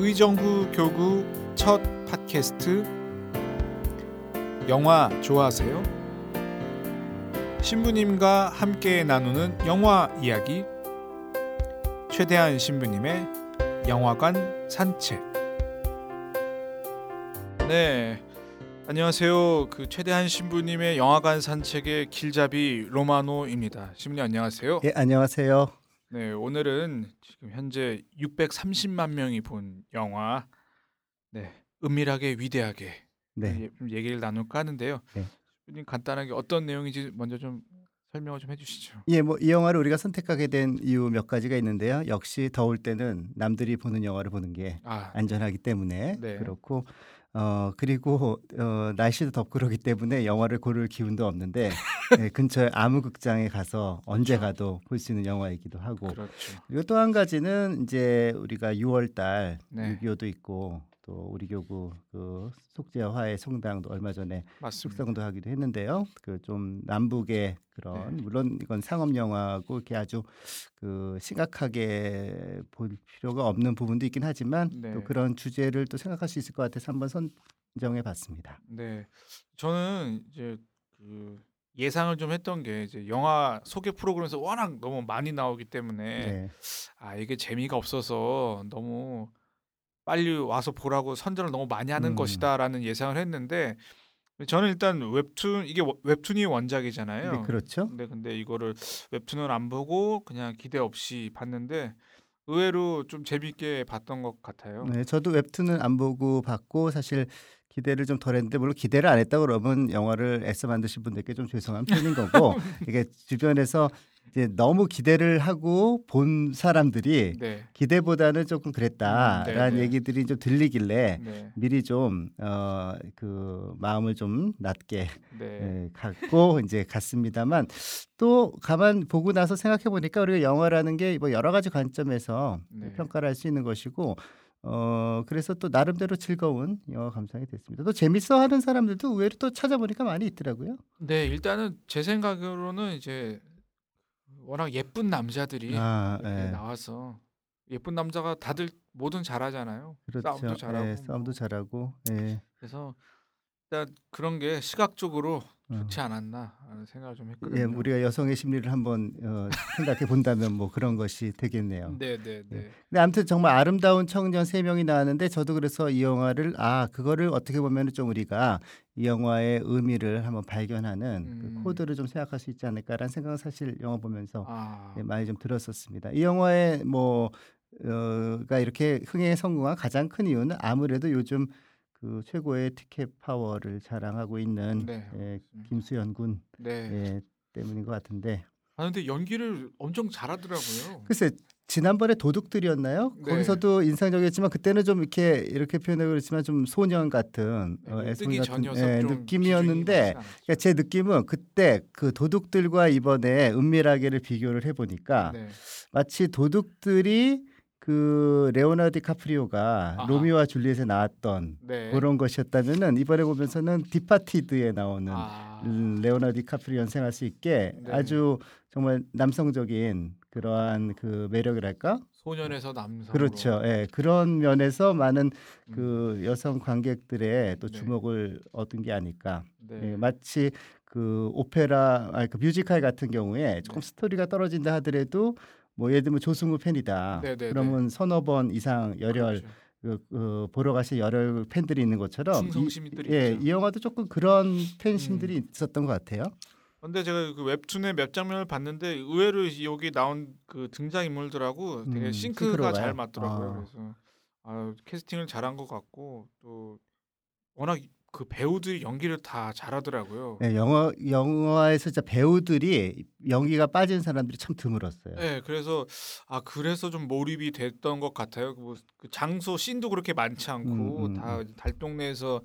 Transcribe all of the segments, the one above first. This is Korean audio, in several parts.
의정부 교구 첫 팟캐스트. 영화 좋아하세요? 신부님과 함께 나누는 영화 이야기. 최대한 신부님의 영화관 산책. 네. 안녕하세요. 그 최대한 신부님의 영화관 산책의 길잡이 로마노입니다. 신부님 안녕하세요. 예, 안녕하세요. 네, 오늘은 지금 현재 630만 명이 본 영화 네, 은밀하게 위대하게 네. 예, 좀 얘기를 나눌까 하는데요. 네. 님 간단하게 어떤 내용인지 먼저 좀 설명을 좀 해주시죠. 예, 뭐 이 영화를 우리가 선택하게 된 이유 몇 가지가 있는데요. 역시 더울 때는 남들이 보는 영화를 보는 게 아, 안전하기 때문에 네. 그렇고 어 그리고 어 날씨도 덥고 그러기 때문에 영화를 고를 기운도 없는데 예, 근처에 아무 극장에 가서 언제 그렇죠. 가도 볼 수 있는 영화이기도 하고 그렇죠. 그리고 또 한 가지는 이제 우리가 6월 달 네. 6.25도 있고 또 우리 교구 그 속죄화의 성당도 얼마 전에 맞습니다. 숙성도 하기도 했는데요. 그 좀 남북의 그런 네. 물론 이건 상업 영화고 이렇게 아주 그 심각하게 볼 필요가 없는 부분도 있긴 하지만 네. 또 그런 주제를 또 생각할 수 있을 것 같아서 한번 선정해 봤습니다. 네, 저는 이제 그 예상을 좀 했던 게 이제 영화 소개 프로그램에서 워낙 너무 많이 나오기 때문에 네. 아 이게 재미가 없어서 너무 빨리 와서 보라고 선전을 너무 많이 하는 음. 것이다라는 예상을 했는데 저는 일단 웹툰 이게 워- 웹툰이 원작이잖아요. 네, 그렇죠. 근데 근데 이거를 웹툰을 안 보고 그냥 기대 없이 봤는데 의외로 좀 재밌게 봤던 것 같아요. 네, 저도 웹툰은 안 보고 봤고 사실 기대를 좀 덜했는데 물론 기대를 안 했다 그러면 영화를 애써 만드신 분들께 좀 죄송한 편인 거고 이게 주변에서 이제 너무 기대를 하고 본 사람들이 네, 기대보다는 조금 그랬다라는 음, 네, 네. 얘기들이 좀 들리길래 네, 미리 좀 어 그 마음을 좀 낮게 네, 예, 갖고 이제 갔습니다만 또 가만 보고 나서 생각해 보니까 우리가 영화라는 게 뭐 여러 가지 관점에서 네. 평가를 할 수 있는 것이고 어 그래서 또 나름대로 즐거운 영화 감상이 됐습니다. 또 재밌어 하는 사람들도 의외로 또 찾아보니까 많이 있더라고요. 네. 일단은 제 생각으로는 이제 워낙 예쁜 남자들이 아, 예. 나와서 예쁜 남자가 다들 뭐든 잘하잖아요. 싸움도 그렇죠. 잘하고 예, 뭐. 싸움도 잘하고. 예. 그래서 일단 그런 게 시각적으로 어. 좋지 않았나 하는 생각을 좀 했거든요. 예, 우리가 여성의 심리를 한번 어, 생각해 본다면 뭐 그런 것이 되겠네요. 네, 네, 네. 근데 아무튼 정말 아름다운 청년 세 명이 나왔는데 저도 그래서 이 영화를 아 그거를 어떻게 보면 좀 우리가 이 영화의 의미를 한번 발견하는 음. 그 코드를 좀 생각할 수 있지 않을까라는 생각은 사실 영화 보면서 아, 예, 많이 좀 들었었습니다. 이 영화의 뭐 어가 이렇게 흥행에 성공한 가장 큰 이유는 아무래도 요즘 그 최고의 티켓 파워를 자랑하고 있는 네. 예, 김수현 군 네. 예, 때문인 것 같은데 아 근데 연기를 엄청 잘하더라고요. 글쎄 지난번에 도둑들이었나요? 네. 거기서도 인상적이었지만 그때는 좀 이렇게 이렇게 표현하고 그렇지만 좀 소년 같은 네, 어, 애송 같은 예, 좀 느낌이었는데 그러니까 제 느낌은 그때 그 도둑들과 이번에 은밀하게를 비교를 해보니까. 네. 마치 도둑들이 그 레오나르도 디카프리오가 아하. 로미오와 줄리엣에 나왔던 네. 그런 것이었다면은 이번에 보면서는 디파티드에 나오는 아, 음, 레오나르도 디카프리오 연상할 수 있게 네. 아주 정말 남성적인 그러한 그 매력이랄까 소년에서 남성. 그렇죠. 예, 그런 면에서 많은 음. 그 여성 관객들의 또 네. 주목을 얻은 게 아닐까. 네. 예, 마치 그 오페라, 아니 그 뮤지컬 같은 경우에 조금 네. 스토리가 떨어진다 하더라도 뭐 예를 들면 조승우 팬이다. 네, 네, 네. 그러면 서너 번 이상 열혈 그렇죠. 그, 그 보러 가실 열혈 팬들이 있는 것처럼 충성 이, 시민들이 예, 있죠. 음. 이 영화도 조금 그런 팬심들이 있었던 것 같아요. 근데 제가 그 웹툰의 몇 장면을 봤는데 의외로 여기 나온 그 등장 인물들하고 되게 음, 싱크가 싱크로가요? 잘 맞더라고요. 아. 그래서 아, 캐스팅을 잘한 것 같고 또 워낙 그 배우들이 연기를 다 잘하더라고요. 예, 영화 영화에서 진짜 배우들이 연기가 빠진 사람들이 참 드물었어요. 네, 그래서 아 그래서 좀 몰입이 됐던 것 같아요. 그, 뭐, 그 장소 씬도 그렇게 많지 않고 음, 음, 다 달동네에서 어,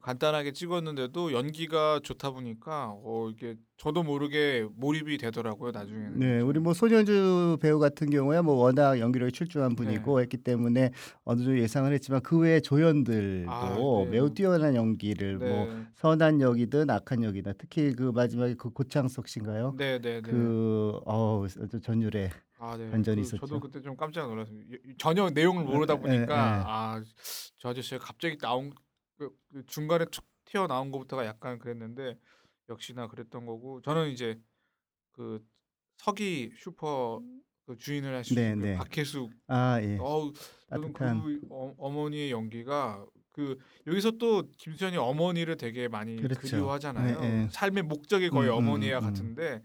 간단하게 찍었는데도 연기가 좋다 보니까 어 이게 저도 모르게 몰입이 되더라고요 나중에는. 네, 우리 뭐 손현주 배우 같은 경우야 뭐 워낙 연기력이 출중한 분이고 네. 했기 때문에 어느 정도 예상을 했지만 그 외에 조연들도 아, 네. 매우 뛰어난 연기를 네. 뭐 선한 역이든 악한 역이든 특히 그 마지막에 그 고창석 씨인가요? 네, 네, 네. 그 어우 전율에 아, 네. 반전이 그 있었죠. 저도 그때 좀 깜짝 놀랐습니다. 이- 전혀 내용을 모르다 네, 보니까 네, 네. 아, 저 아저씨가 갑자기 나온 그, 그 중간에 툭 튀어 나온 것부터가 약간 그랬는데 역시나 그랬던 거고 저는 이제 그 서기 슈퍼 그 주인을 하신 네, 그 네. 박혜숙 아 예. 어우 저는 따뜻한 그 어, 어머니의 연기가 그 여기서 또 김수현이 어머니를 되게 많이 그렇죠. 그리워하잖아요. 네, 네. 삶의 목적이 거의 음, 음, 어머니와 음. 같은데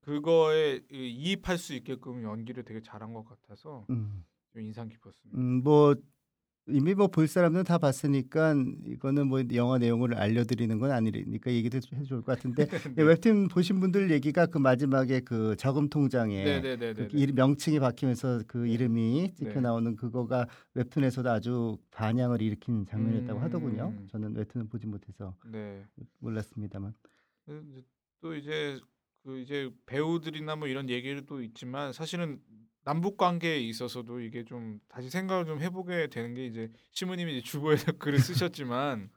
그거에 이- 이입할 수 있게끔 연기를 되게 잘한 것 같아서 음. 좀 인상 깊었습니다. 음, 뭐 이미 뭐 볼 사람들은 다 봤으니까 이거는 뭐 영화 내용을 알려드리는 건 아니니까 얘기도 좋을 것 같은데 예, 웹툰 보신 분들 얘기가 그 마지막에 그 저금 통장에 네네네네. 그 이름- 명칭이 바뀌면서 그 네. 이름이 찍혀 네. 나오는 그거가 웹툰에서도 아주 반향을 일으킨 장면이었다고 음. 하더군요. 저는 웹툰을 보지 못해서 네. 몰랐습니다만. 또 이제 그 이제 배우들이나 뭐 이런 얘기를 또 있지만 사실은 남북 관계에 있어서도 이게 좀 다시 생각을 좀 해보게 되는 게 이제 시무님이 이제 주보에서 글을 쓰셨지만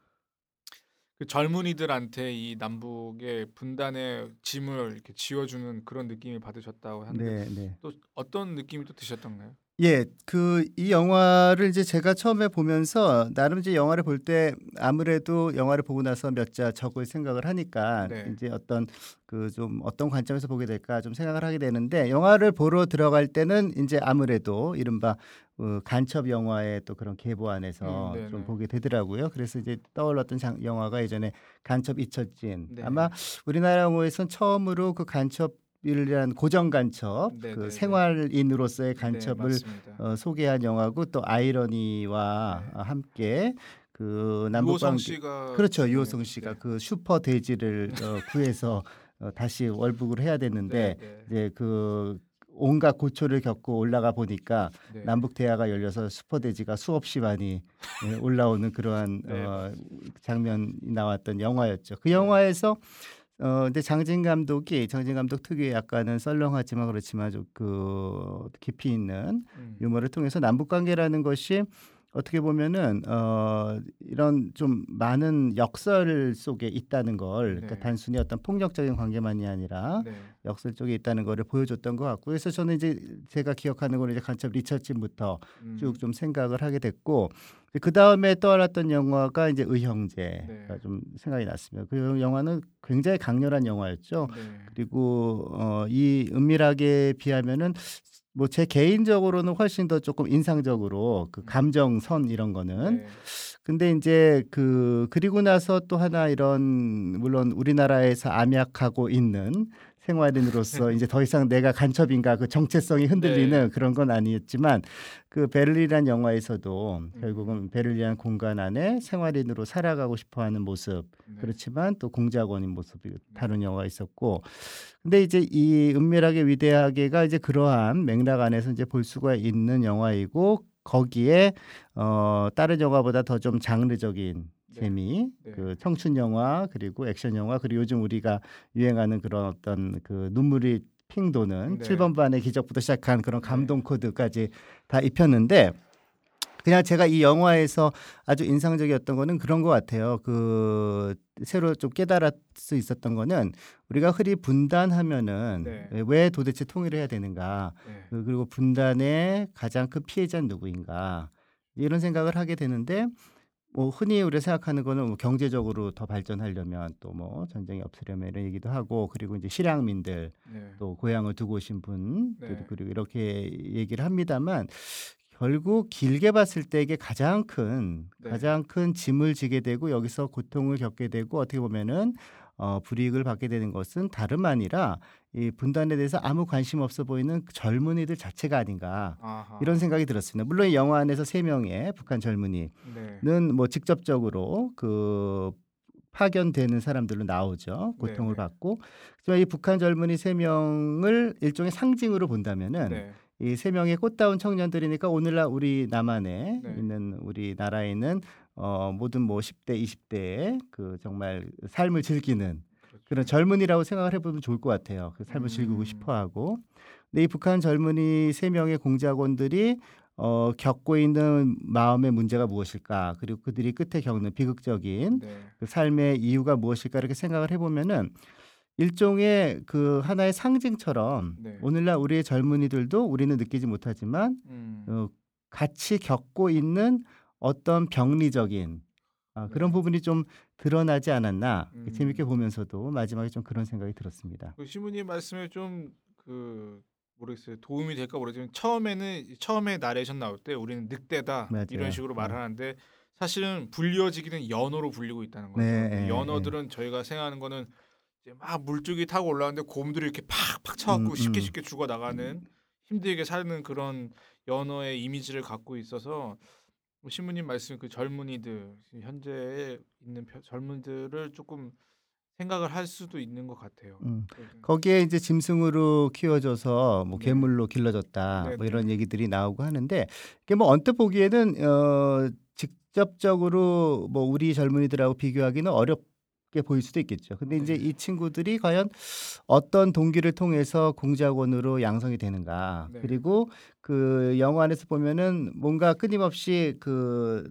그 젊은이들한테 이 남북의 분단의 짐을 이렇게 지워주는 그런 느낌을 받으셨다고 하는데 네, 네. 또 어떤 느낌이 또 드셨던가요? 예, 그 이 영화를 이제 제가 처음에 보면서 나름 이제 영화를 볼 때 아무래도 영화를 보고 나서 몇 자 적을 생각을 하니까 네. 이제 어떤 그 좀 어떤 관점에서 보게 될까 좀 생각을 하게 되는데 영화를 보러 들어갈 때는 이제 아무래도 이른바 어, 간첩 영화의 또 그런 계보 안에서 음, 네네. 좀 보게 되더라고요. 그래서 이제 떠올랐던 장, 영화가 예전에 간첩 이철진 네. 아마 우리나라 영화에선 처음으로 그 간첩 이란 고정 간첩 네네네. 그 생활인으로서의 네, 간첩을 맞습니다. 어, 소개한 영화고 또 아이러니와 네. 함께 그 남북 관계 씨가 그렇죠 네, 유호성 씨가 네. 그 슈퍼 돼지를 어, 구해서 어, 다시 월북을 해야 네, 네, 이제 그 온갖 고초를 겪고 올라가 보니까 네. 남북 대화가 열려서 슈퍼 돼지가 수없이 많이 예, 올라오는 그러한 네, 어, 장면이 나왔던 영화였죠. 그 영화에서 어 근데 장진 감독이 장진 감독 특유의 약간은 썰렁하지만 그렇지만 좀그 깊이 있는 음. 유머를 통해서 남북 관계라는 것이 어떻게 보면은 어 이런 좀 많은 역설 속에 있다는 걸 그러니까 네. 단순히 어떤 폭력적인 관계만이 아니라 네. 역설 쪽에 있다는 거를 보여줬던 것 같고 그래서 저는 이제 제가 기억하는 거는 이제 간첩 리처진부터 음. 쭉좀 생각을 하게 됐고 그 다음에 떠올랐던 영화가 이제 의형제가 네. 좀 생각이 났습니다. 그 영화는 굉장히 강렬한 영화였죠. 네. 그리고 어, 이 은밀하게 비하면은 뭐 제 개인적으로는 훨씬 더 조금 인상적으로 그 감정선 이런 거는 네. 근데 이제 그 그리고 나서 또 하나 이런 물론 우리나라에서 암약하고 있는 생활인으로서 이제 더 이상 내가 간첩인가 그 정체성이 흔들리는 네. 그런 건 아니었지만 그 베를린이라는 영화에서도 음. 결국은 베를린이라는 공간 안에 생활인으로 살아가고 싶어하는 모습 네. 그렇지만 또 공작원인 모습이 다른 영화가 있었고 근데 이제 이 은밀하게 위대하게가 이제 그러한 맥락 안에서 이제 볼 수가 있는 영화이고 거기에 어 다른 영화보다 더 좀 장르적인 네. 재미 네. 그 청춘 영화 그리고 액션 영화 그리고 요즘 우리가 유행하는 그런 어떤 그 눈물이 핑 도는 네. 칠 7번 반의 기적부터 시작한 그런 네. 감동 코드까지 다 입혔는데 그냥 제가 이 영화에서 아주 인상적이었던 거는 그런 것 같아요. 그 새로 좀 깨달을 수 있었던 거는 우리가 흔히 분단하면은 네. 왜 도대체 통일을 해야 되는가? 네. 그- 그리고 분단의 가장 큰 피해자는 누구인가? 이런 생각을 하게 되는데 뭐 흔히 우리가 생각하는 거는 뭐 경제적으로 더 발전하려면 또 뭐 전쟁이 없으려면 이런 얘기도 하고 그리고 이제 실향민들 네. 또 고향을 두고 오신 분들 네. 그리고 이렇게 얘기를 합니다만 결국 길게 봤을 때 이게 가장 큰 네. 가장 큰 짐을 지게 되고 여기서 고통을 겪게 되고 어떻게 보면은 어, 불이익을 받게 되는 것은 다름 아니라 이 분단에 대해서 아무 관심 없어 보이는 그 젊은이들 자체가 아닌가 아하. 이런 생각이 들었습니다. 물론 이 영화 안에서 세 명의 북한 젊은이는 네. 뭐 직접적으로 그 파견되는 사람들로 나오죠. 고통을 네네. 받고 하지만 이 북한 젊은이 세 명을 일종의 상징으로 본다면은 네. 이세 명의 꽃다운 청년들이니까 오늘날 우리 남한에 네. 있는 우리 나라에 있는 어 모든 뭐 10대, 20대의 그 정말 삶을 즐기는 그런 젊은이라고 생각을 해 보면 좋을 것 같아요. 그 삶을 즐기고 음. 싶어 하고. 근데 이 북한 젊은이 3 명의 공작원들이 어 겪고 있는 마음의 문제가 무엇일까? 그리고 그들이 끝에 겪는 비극적인 네. 그 삶의 이유가 무엇일까? 이렇게 생각을 해 보면은 일종의 그 하나의 상징처럼 네. 오늘날 우리의 젊은이들도 우리는 느끼지 못하지만 음. 어 같이 겪고 있는 어떤 병리적인 아 그런 네. 부분이 좀 드러나지 않았나. 음. 재밌게 보면서도 마지막에 좀 그런 생각이 들었습니다. 그 신부님 말씀에 좀 그 모르겠어요. 도움이 될까 모르지만 처음에는 처음에 나레이션 나올 때 우리는 늑대다 맞아요. 이런 식으로 네. 말하는데 사실은 불려지기는 연어로 불리고 있다는 거죠. 네, 예, 연어들은 저희가 생각하는 거는 이제 막 물줄기 타고 올라오는데 곰들이 이렇게 팍팍 쳐갖고 음, 쉽게 음. 쉽게 죽어 나가는 힘들게 사는 그런 연어의 이미지를 갖고 있어서 신부님 말씀 그 젊은이들 현재에 있는 펴- 젊은들을 조금 생각을 할 수도 있는 것 같아요. 음. 그래서 거기에 이제 짐승으로 키워져서 뭐 네. 괴물로 길러졌다 뭐 네네. 이런 얘기들이 나오고 하는데 이게 뭐 언뜻 보기에는 어 직접적으로 뭐 우리 젊은이들하고 비교하기는 어렵 게 보일 수도 있겠죠. 근데 이제 네. 이 친구들이 과연 어떤 동기를 통해서 공작원으로 양성이 되는가. 네. 그리고 그 영화 안에서 보면은 뭔가 끊임없이 그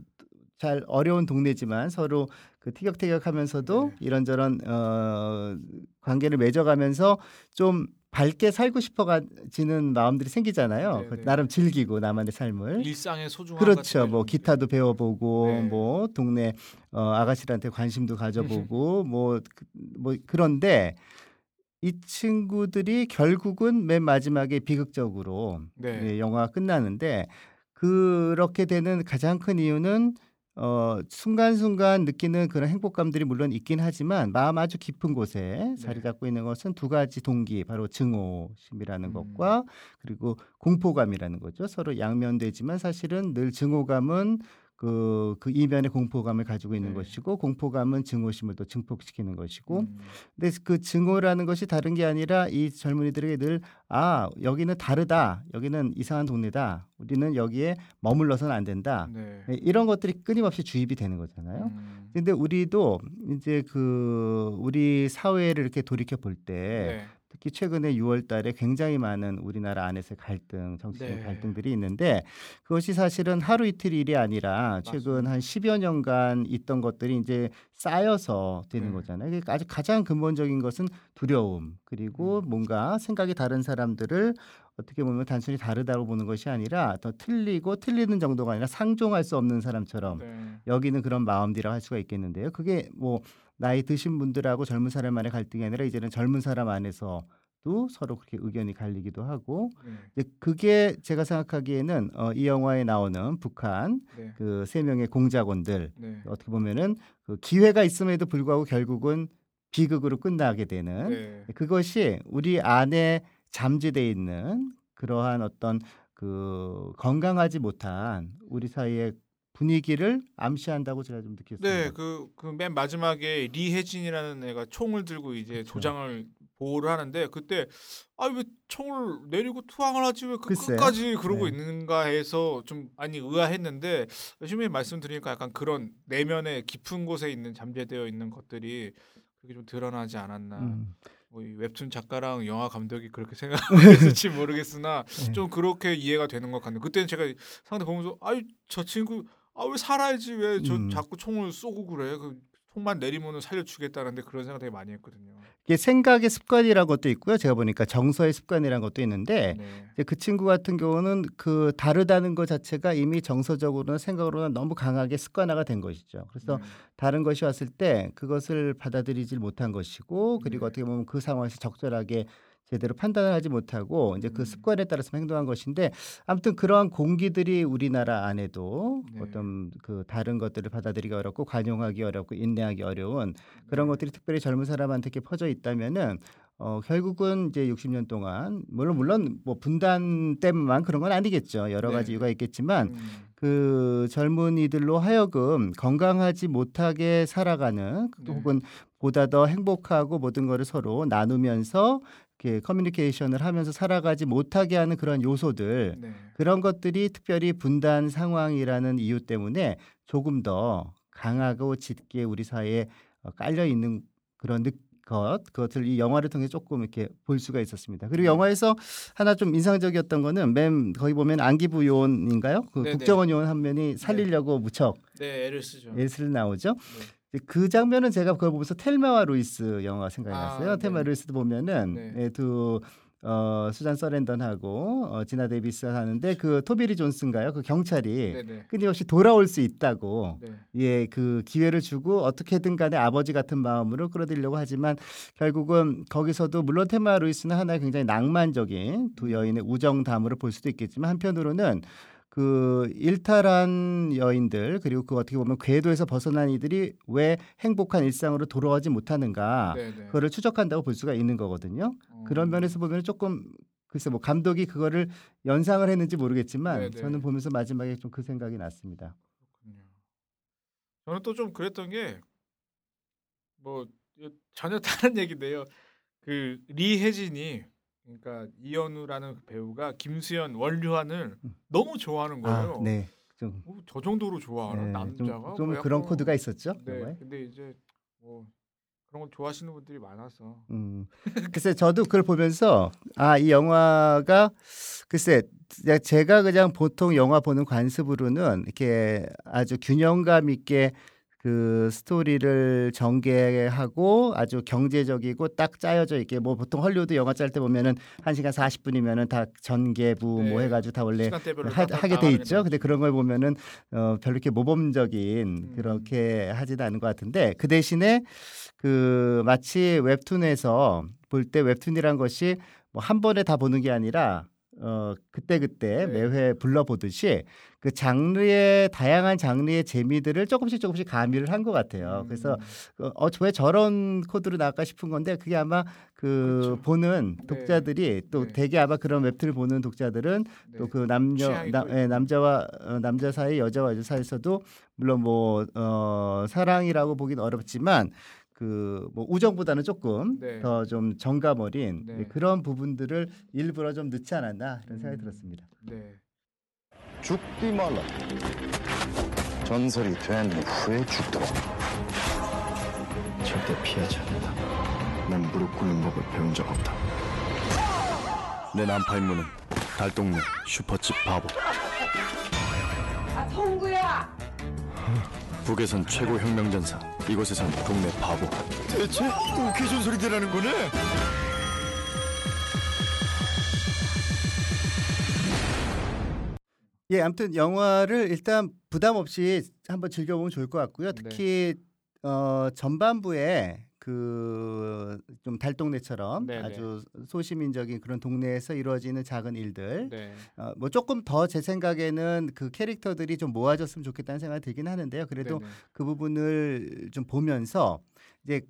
잘 어려운 동네지만 서로 그 티격태격하면서도 네. 이런저런 어 관계를 맺어가면서 좀 밝게 살고 싶어지는 마음들이 생기잖아요. 그 네네. 나름 즐기고 나만의 삶을. 일상의 소중함 그렇죠. 뭐 기타도 배워보고 네. 뭐 동네 어, 아가씨들한테 관심도 가져보고 뭐, 그- 뭐 그런데 이 친구들이 결국은 맨 마지막에 비극적으로 네. 예, 영화가 끝나는데 그렇게 되는 가장 큰 이유는 어, 순간순간 느끼는 그런 행복감들이 물론 있긴 하지만 마음 아주 깊은 곳에 자리 네. 잡고 있는 것은 두 가지 동기 바로 증오심이라는 음. 것과 그리고 공포감이라는 거죠. 서로 양면되지만 사실은 늘 증오감은 그, 그 이면의 공포감을 가지고 있는 네. 것이고 공포감은 증오심을 또 증폭시키는 것이고 음. 근데 그 증오라는 것이 다른 게 아니라 이 젊은이들에게 늘 아 여기는 다르다 여기는 이상한 동네다 우리는 여기에 머물러서는 안 된다 네. 네, 이런 것들이 끊임없이 주입이 되는 거잖아요. 음. 근데 우리도 이제 그 우리 사회를 이렇게 돌이켜 볼때 네. 특히 최근에 6월 달에 굉장히 많은 우리나라 안에서의 갈등, 정치적인 네. 갈등들이 있는데 그것이 사실은 하루 이틀 일이 아니라 최근 맞습니다. 한 10여 년간 있던 것들이 이제 쌓여서 되는 네. 거잖아요. 그러니까 아주 가장 근본적인 것은 두려움 그리고 음. 뭔가 생각이 다른 사람들을 어떻게 보면 단순히 다르다고 보는 것이 아니라 더 틀리고 틀리는 정도가 아니라 상종할 수 없는 사람처럼 네. 여기는 그런 마음들이라고 할 수가 있겠는데요. 그게 뭐 나이 드신 분들하고 젊은 사람 간의 갈등이 아니라 이제는 젊은 사람 안에서도 서로 그렇게 의견이 갈리기도 하고 네. 이제 그게 제가 생각하기에는 어, 이 영화에 나오는 북한 네. 그세 명의 공작원들 네. 어떻게 보면은 그 기회가 있음에도 불구하고 결국은 비극으로 끝나게 되는 네. 그것이 우리 안에 잠재돼 있는 그러한 어떤 그 건강하지 못한 우리 사이의 분위기를 암시한다고 제가 좀 느꼈습니다. 네, 그 그 맨 마지막에 리혜진이라는 애가 총을 들고 이제 그쵸. 도장을 보호를 하는데 그때 아 왜 총을 내리고 투항을 하지 왜 그. 끝까지 그러고 네. 있는가 해서 좀 많이 의아했는데 열심히 말씀드리니까 약간 그런 내면의 깊은 곳에 있는 잠재되어 있는 것들이 그게 좀 드러나지 않았나. 음. 뭐이 웹툰 작가랑 영화 감독이 그렇게 생각했을지 모르겠으나 네. 좀 그렇게 이해가 되는 것 같네요. 그때는 제가 상대 보면서 아이 저 친구 아 왜 살아야지 왜 저 음. 자꾸 총을 쏘고 그래 그 총만 내리면은 살려주겠다는데 그런 생각 되게 많이 했거든요. 이게 생각의 습관이라는 것도 있고요. 제가 보니까 정서의 습관이라는 것도 있는데 네. 그 친구 같은 경우는 그 다르다는 것 자체가 이미 정서적으로나 생각으로나 너무 강하게 습관화가 된 것이죠. 그래서 네. 다른 것이 왔을 때 그것을 받아들이질 못한 것이고 그리고 네. 어떻게 보면 그 상황에서 적절하게 제대로 판단을 하지 못하고 이제 그 음. 습관에 따라서 행동한 것인데 아무튼 그러한 공기들이 우리나라 안에도 네. 어떤 그 다른 것들을 받아들이기 어렵고 관용하기 어렵고 인내하기 어려운 그런 네. 것들이 특별히 젊은 사람한테 이렇게 퍼져 있다면은 어 결국은 이제 60년 동안 물론 물론 뭐 분단 때문만 그런 건 아니겠죠. 여러 가지 네. 이유가 있겠지만 음. 그 젊은이들로 하여금 건강하지 못하게 살아가는 네. 혹은 보다 더 행복하고 모든 거를 서로 나누면서 이렇게 커뮤니케이션을 하면서 살아가지 못하게 하는 그런 요소들 네. 그런 것들이 특별히 분단 상황이라는 이유 때문에 조금 더 강하고 짙게 우리 사회에 어, 깔려 있는 그런 느, 것 그것을 이 영화를 통해 조금 이렇게 볼 수가 있었습니다. 그리고 네. 영화에서 하나 좀 인상적이었던 거는 맨 거기 보면 안기부 요원인가요? 그 네네. 국정원 요원 한 명이 살리려고 무척 네, 애를 쓰죠. 애를 나오죠. 네. 그 장면은 제가 그걸 보면서 텔마와 루이스 영화 생각이 아, 났어요. 텔마 네. 루이스도 보면은 네. 예, 두 어, 수잔 서랜던하고 어, 지나 데이비스 하는데 그 토미 리 존슨가요? 그 경찰이 네, 네. 끊임없이 돌아올 수 있다고 네. 예, 그 기회를 주고 어떻게든 간에 아버지 같은 마음으로 끌어들이려고 하지만 결국은 거기서도 물론 테마 루이스는 하나의 굉장히 낭만적인 두 여인의 우정담으로 볼 수도 있겠지만 한편으로는 그 일탈한 여인들 그리고 그 어떻게 보면 궤도에서 벗어난 이들이 왜 행복한 일상으로 돌아오지 못하는가 네, 네. 그거를 추적한다고 볼 수가 있는 거거든요. 어, 그런 면에서 보면 조금 글쎄 뭐 감독이 그거를 연상을 했는지 모르겠지만 네네. 저는 보면서 마지막에 좀 그 생각이 났습니다. 그렇군요. 저는 또 좀 그랬던 게 뭐 전혀 다른 얘기인데요. 그 리혜진이 그러니까 이현우라는 그 배우가 김수현 원류한을 음. 너무 좋아하는 거예요. 아, 네. 좀, 어, 저 정도로 좋아하나 네, 남자가 좀, 좀 뭐 그런 코드가 있었죠. 네. 영화에. 근데 이제 뭐 그런 걸 좋아하시는 분들이 많아서 음. 글쎄 저도 그걸 보면서 아 이 영화가 글쎄 제- 제가 그냥 보통 영화 보는 관습으로는 이렇게 아주 균형감 있게 그 스토리를 전개하고 아주 경제적이고 딱 짜여져 있게 뭐 보통 헐리우드 영화 짤 때 보면은 1시간 40분이면은 다 전개부 뭐 네. 해 가지고 다 원래 하, 딱 하게 돼 나가는 게 있죠. 근데. 그런 걸 보면은 어, 별로 이렇게 모범적인 음. 그렇게 하지는 않은 것 같은데 그 대신에 그 마치 웹툰에서 볼 때 웹툰이란 것이 뭐 한 번에 다 보는 게 아니라 어 그때 그때 네. 매회 불러보듯이 그 장르의 다양한 장르의 재미들을 조금씩 조금씩 가미를 한 것 같아요. 그래서 음. 어, 왜 저런 코드로 나올까 싶은 건데 그게 아마 그 그렇죠. 보는 네. 독자들이 또 네. 대개 아마 그런 웹툰을 보는 독자들은 네. 또그 남녀 나, 또 예. 남자와 어, 남자 사이 여자와 여자 사이에서도 물론 뭐 어, 사랑이라고 보긴 어렵지만 그뭐 우정보다는 조금 네. 더좀 정감 어린 네. 예, 그런 부분들을 일부러 좀 넣지 않았나 이런 생각이 음. 들었습니다. 네. 죽디 말라. 전설이 된 후에 죽도록. 절대 피하지 않는다. 난 무릎 꿇는 법을 배운 적 없다. 내 임무는 달동네 슈퍼집 바보. 아, 통구야! 북에선 최고 혁명전사, 이곳에선 동네 바보. 대체 웃겨준 소리들 하는 거네? 예, 아무튼 영화를 일단 부담 없이 한번 즐겨보면 좋을 것 같고요. 네. 특히 어, 전반부에 그 좀 달동네처럼 네, 네. 아주 소시민적인 그런 동네에서 이루어지는 작은 일들 네. 어, 뭐 조금 더 제 생각에는 그 캐릭터들이 좀 모아졌으면 좋겠다는 생각이 들긴 하는데요. 그래도 네네. 그 부분을 좀 보면서 이제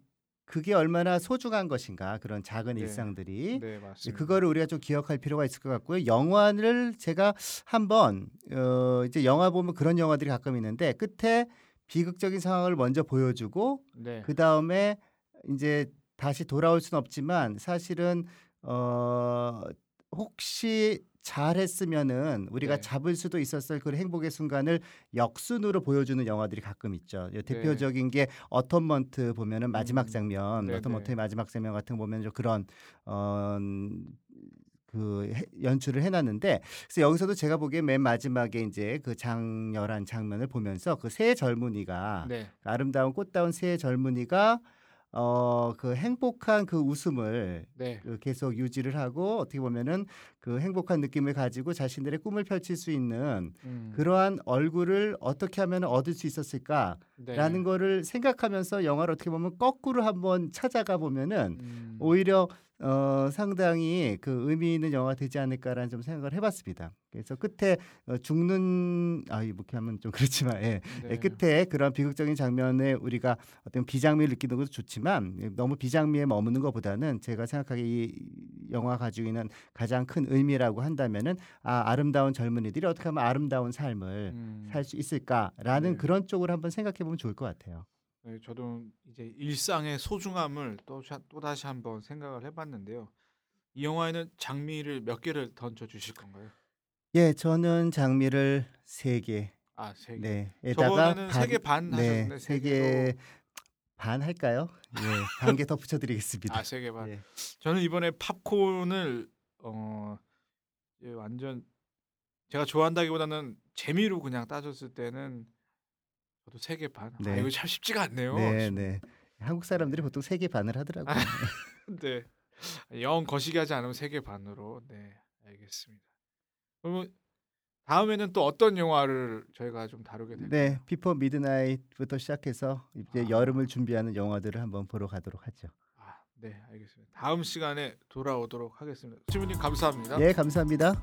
그게 얼마나 소중한 것인가 그런 작은 네. 일상들이 네. 그거를 우리가 좀 기억할 필요가 있을 것 같고요. 영화를 제가 한번 어 이제 영화 보면 그런 영화들이 가끔 있는데 끝에 비극적인 상황을 먼저 보여주고 네. 그 다음에 이제 다시 돌아올 수는 없지만 사실은 어 혹시 잘했으면은 우리가 네. 잡을 수도 있었을 그 행복의 순간을 역순으로 보여주는 영화들이 가끔 있죠. 예, 대표적인 게 어텀먼트 보면은 마지막 음, 장면, 네네. 어텀먼트의 마지막 장면 같은 거 보면 좀 그런 어. 그 해- 연출을 해놨는데 그래서 여기서도 제가 보기에 맨 마지막에 이제 그 장렬한 장면을 보면서 그 새 젊은이가 네. 아름다운 꽃다운 새 젊은이가 어 그 행복한 그 웃음을 네. 그 계속 유지를 하고 어떻게 보면은 그 행복한 느낌을 가지고 자신들의 꿈을 펼칠 수 있는 음. 그러한 얼굴을 어떻게 하면 얻을 수 있었을까라는 네. 거를 생각하면서 영화를 어떻게 보면 거꾸로 한번 찾아가 보면은 음. 오히려 어 상당히 그 의미 있는 영화가 되지 않을까라는 좀 생각을 해봤습니다. 그래서 끝에 어, 죽는 아 이렇게 하면 좀 그렇지만 예. 네. 예, 끝에 그런 비극적인 장면에 우리가 어떤 비장미를 느끼는 것도 좋지만 예, 너무 비장미에 머무는 것보다는 제가 생각하기에 이 영화 가지고 있는 가장 큰 의미라고 한다면은 아 아름다운 젊은이들이 어떻게 하면 아름다운 삶을 음. 살수 있을까라는 네. 그런 쪽으로 한번 생각해 보면 좋을 것 같아요. 네, 저도 이제 일상의 소중함을 또, 또 다시 한번 생각을 해봤는데요. 이 영화에는 장미를 몇 개를 던져 주실 건가요? 예, 저는 장미를 세 개. 아, 세 개. 네. 에다가 저번에는 세개 반 네, 하셨네. 세 세개 반 할까요? 예, 반 개 더 붙여 드리겠습니다. 아, 세 개 반. 예. 저는 이번에 팝콘을 어 예, 완전 제가 좋아한다기보다는 재미로 그냥 따졌을 때는 저도 세 개 반. 아, 네. 이거 참 쉽지가 않네요. 네, 네. 한국 사람들이 보통 세 개 반을 아, 하더라고요. 네. 영 거시기 하지 않으면 세 개 반으로. 네, 알겠습니다. 그러면 다음에는 또 어떤 영화를 저희가 좀 다루게 될까요? 네, 비포 미드나잇부터 시작해서 이제 아. 여름을 준비하는 영화들을 한번 보러 가도록 하죠. 아, 네, 알겠습니다. 다음 시간에 돌아오도록 하겠습니다. 신부님 감사합니다. 예, 감사합니다.